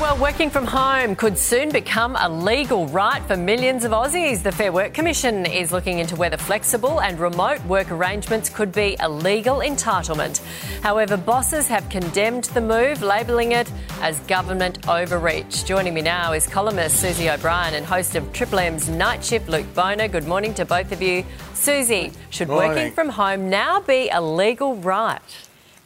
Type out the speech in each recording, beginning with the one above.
Well, working from home could soon become a legal right for millions of Aussies. The Fair Work Commission is looking into whether flexible and remote work arrangements could be a legal entitlement. However, bosses have condemned the move, labelling it as government overreach. Joining me now is columnist Susie O'Brien and host of Triple M's Night Shift, Luke Bona. Good morning to both of you. Susie, should Morning. working from home now be a legal right?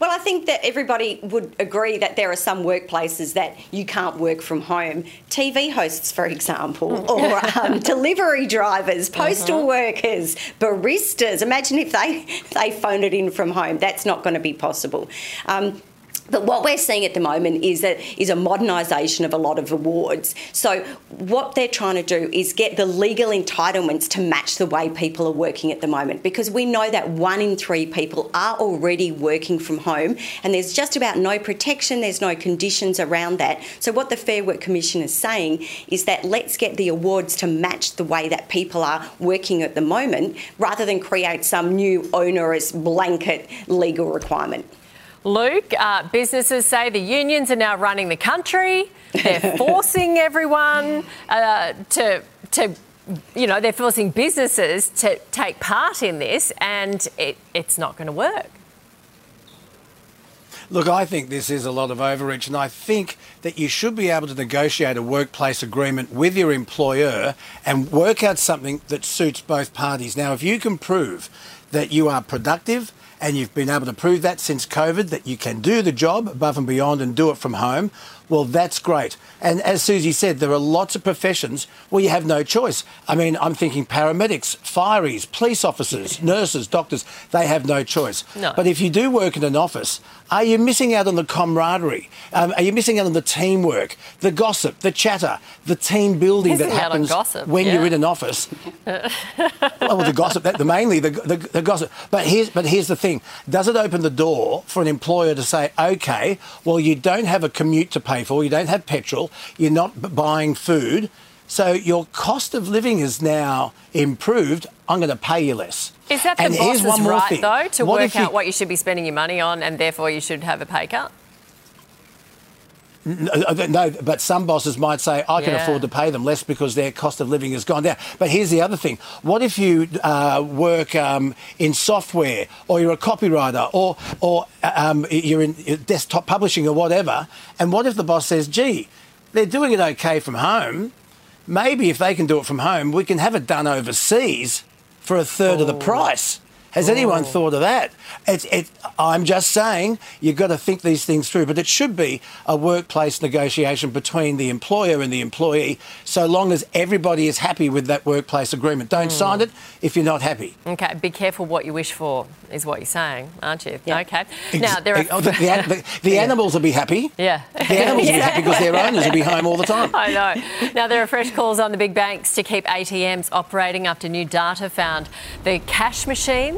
Well, I think that everybody would agree that there are some workplaces that you can't work from home. TV hosts, for example, or um, delivery drivers, postal workers, baristas. Imagine if they they phone it in from home. That's not going to be possible. Um, but what we're seeing at the moment is that is a modernisation of a lot of awards. So what they're trying to do is get the legal entitlements to match the way people are working at the moment, because we know that one in three people are already working from home, and there's just about no protection. There's no conditions around that. So what the Fair Work Commission is saying is that let's get the awards to match the way that people are working at the moment, rather than create some new onerous blanket legal requirement. Luke, uh, businesses say the unions are now running the country. They're forcing everyone uh, to, to, you know, they're forcing businesses to take part in this, and it, it's not going to work. Look, I think this is a lot of overreach, and I think that you should be able to negotiate a workplace agreement with your employer and work out something that suits both parties. Now, if you can prove that you are productive and you've been able to prove that since COVID, that you can do the job above and beyond and do it from home, well, that's great. And as Susie said, there are lots of professions where you have no choice. I mean, I'm thinking paramedics, fireys, police officers, nurses, doctors, they have no choice. No. But if you do work in an office, are you missing out on the camaraderie? Um, are you missing out on the teamwork, the gossip, the chatter, the team building Missing that happens gossip, when yeah. you're in an office? well, the gossip, that, the mainly the, the, the gossip. But here's, but here's the thing: does it open the door for an employer to say, okay, well, you don't have a commute to pay for, you don't have petrol, you're not buying food, so your cost of living is now improved. I'm going to pay you less. Is that the And boss's one right, thing. though, to What work you- out what you should be spending your money on, and therefore you should have a pay cut? No, no, but some bosses might say, I can Yeah. afford to pay them less because their cost of living has gone down. But here's the other thing. What if you uh, work um, in software or you're a copywriter or, or um, you're in desktop publishing or whatever, and what if the boss says, gee, they're doing it okay from home. Maybe if they can do it from home, we can have it done overseas for a third of the price. Has anyone oh. thought of that? It's, it, I'm just saying you've got to think these things through, but it should be a workplace negotiation between the employer and the employee, so long as everybody is happy with that workplace agreement. Don't hmm. sign it if you're not happy. Okay, be careful what you wish for, is what you're saying, aren't you? Yeah. Okay. Now, there are. Oh, the, the, the, the animals will be happy. Yeah. The animals will be happy because their owners will be home all the time. I know. Now, there are fresh calls on the big banks to keep ATMs operating after new data found the cash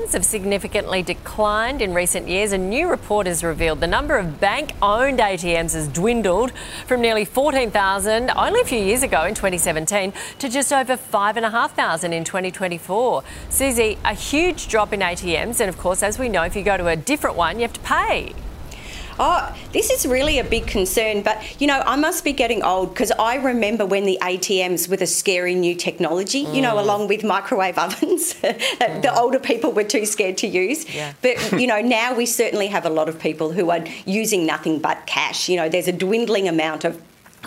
have significantly declined in recent years. A new report has revealed the number of bank owned ATMs has dwindled from nearly 14,000 only a few years ago in 2017 to just over 5,500 in 2024. Susie, a huge drop in ATMs, and of course, as we know, if you go to a different one, you have to pay. Oh, this is really a big concern, but you know, I must be getting old because I remember when the ATMs were the scary new technology, you know, mm. along with microwave ovens, that the mm. older people were too scared to use. Yeah. But, you know, now we certainly have a lot of people who are using nothing but cash. You know, there's a dwindling amount of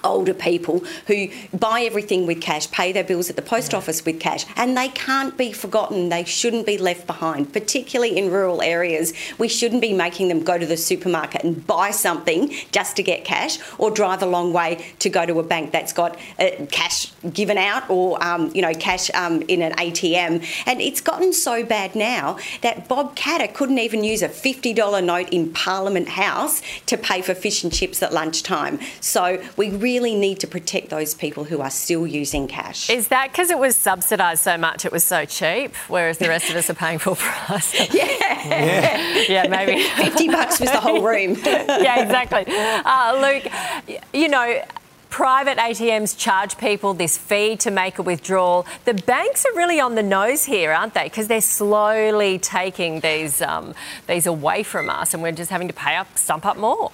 older people who buy everything with cash, pay their bills at the post office with cash, and they can't be forgotten. They shouldn't be left behind, particularly in rural areas. We shouldn't be making them go to the supermarket and buy something just to get cash or drive a long way to go to a bank that's got uh, cash given out or, um, you know, cash um, in an ATM. And it's gotten so bad now that Bob Katter couldn't even use a $50 note in Parliament House to pay for fish and chips at lunchtime. So we really need to protect those people who are still using cash. Is that because it was subsidised so much, it was so cheap, whereas the rest of us are paying full price? yeah, yeah, maybe. 50 bucks was the whole room. yeah, exactly. Uh, Luke, you know, private ATMs charge people this fee to make a withdrawal. The banks are really on the nose here, aren't they? Because they're slowly taking these um, these away from us, and we're just having to pay up, stump up more.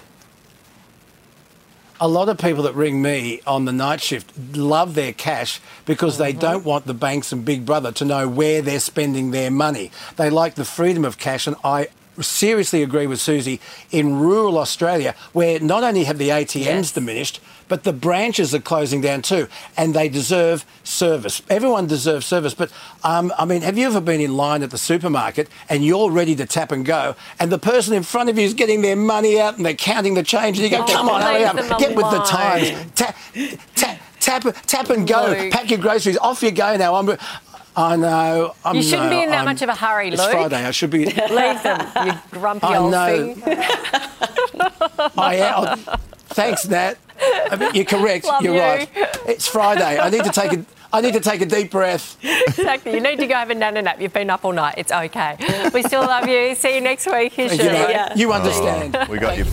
A lot of people that ring me on the night shift love their cash because they Mm-hmm. don't want the banks and Big Brother to know where they're spending their money. They like the freedom of cash, and I seriously agree with Susie in rural Australia, where not only have the ATMs Yes. diminished, but the branches are closing down too, and they deserve service. Everyone deserves service, but um, I mean, have you ever been in line at the supermarket and you're ready to tap and go, and the person in front of you is getting their money out and they're counting the change, and you go, Oh, "Come on, hurry up, get with the times, tap, tap, tap, tap and go, pack your groceries, off you go now." I'm, I know. I'm, You shouldn't no, be in that I'm- much of a hurry, It's Luke. Friday. I should be. Leave them, you grumpy I old know. thing. I am. Thanks, Nat. I mean, you're correct. Love you're you. right. It's Friday. I need to take a. I need to take a deep breath. Exactly. You need to go have a nana nap. You've been up all night. It's okay. We still love you. See you next week. Here's Thank you, Shirley. mate. You understand. We got you.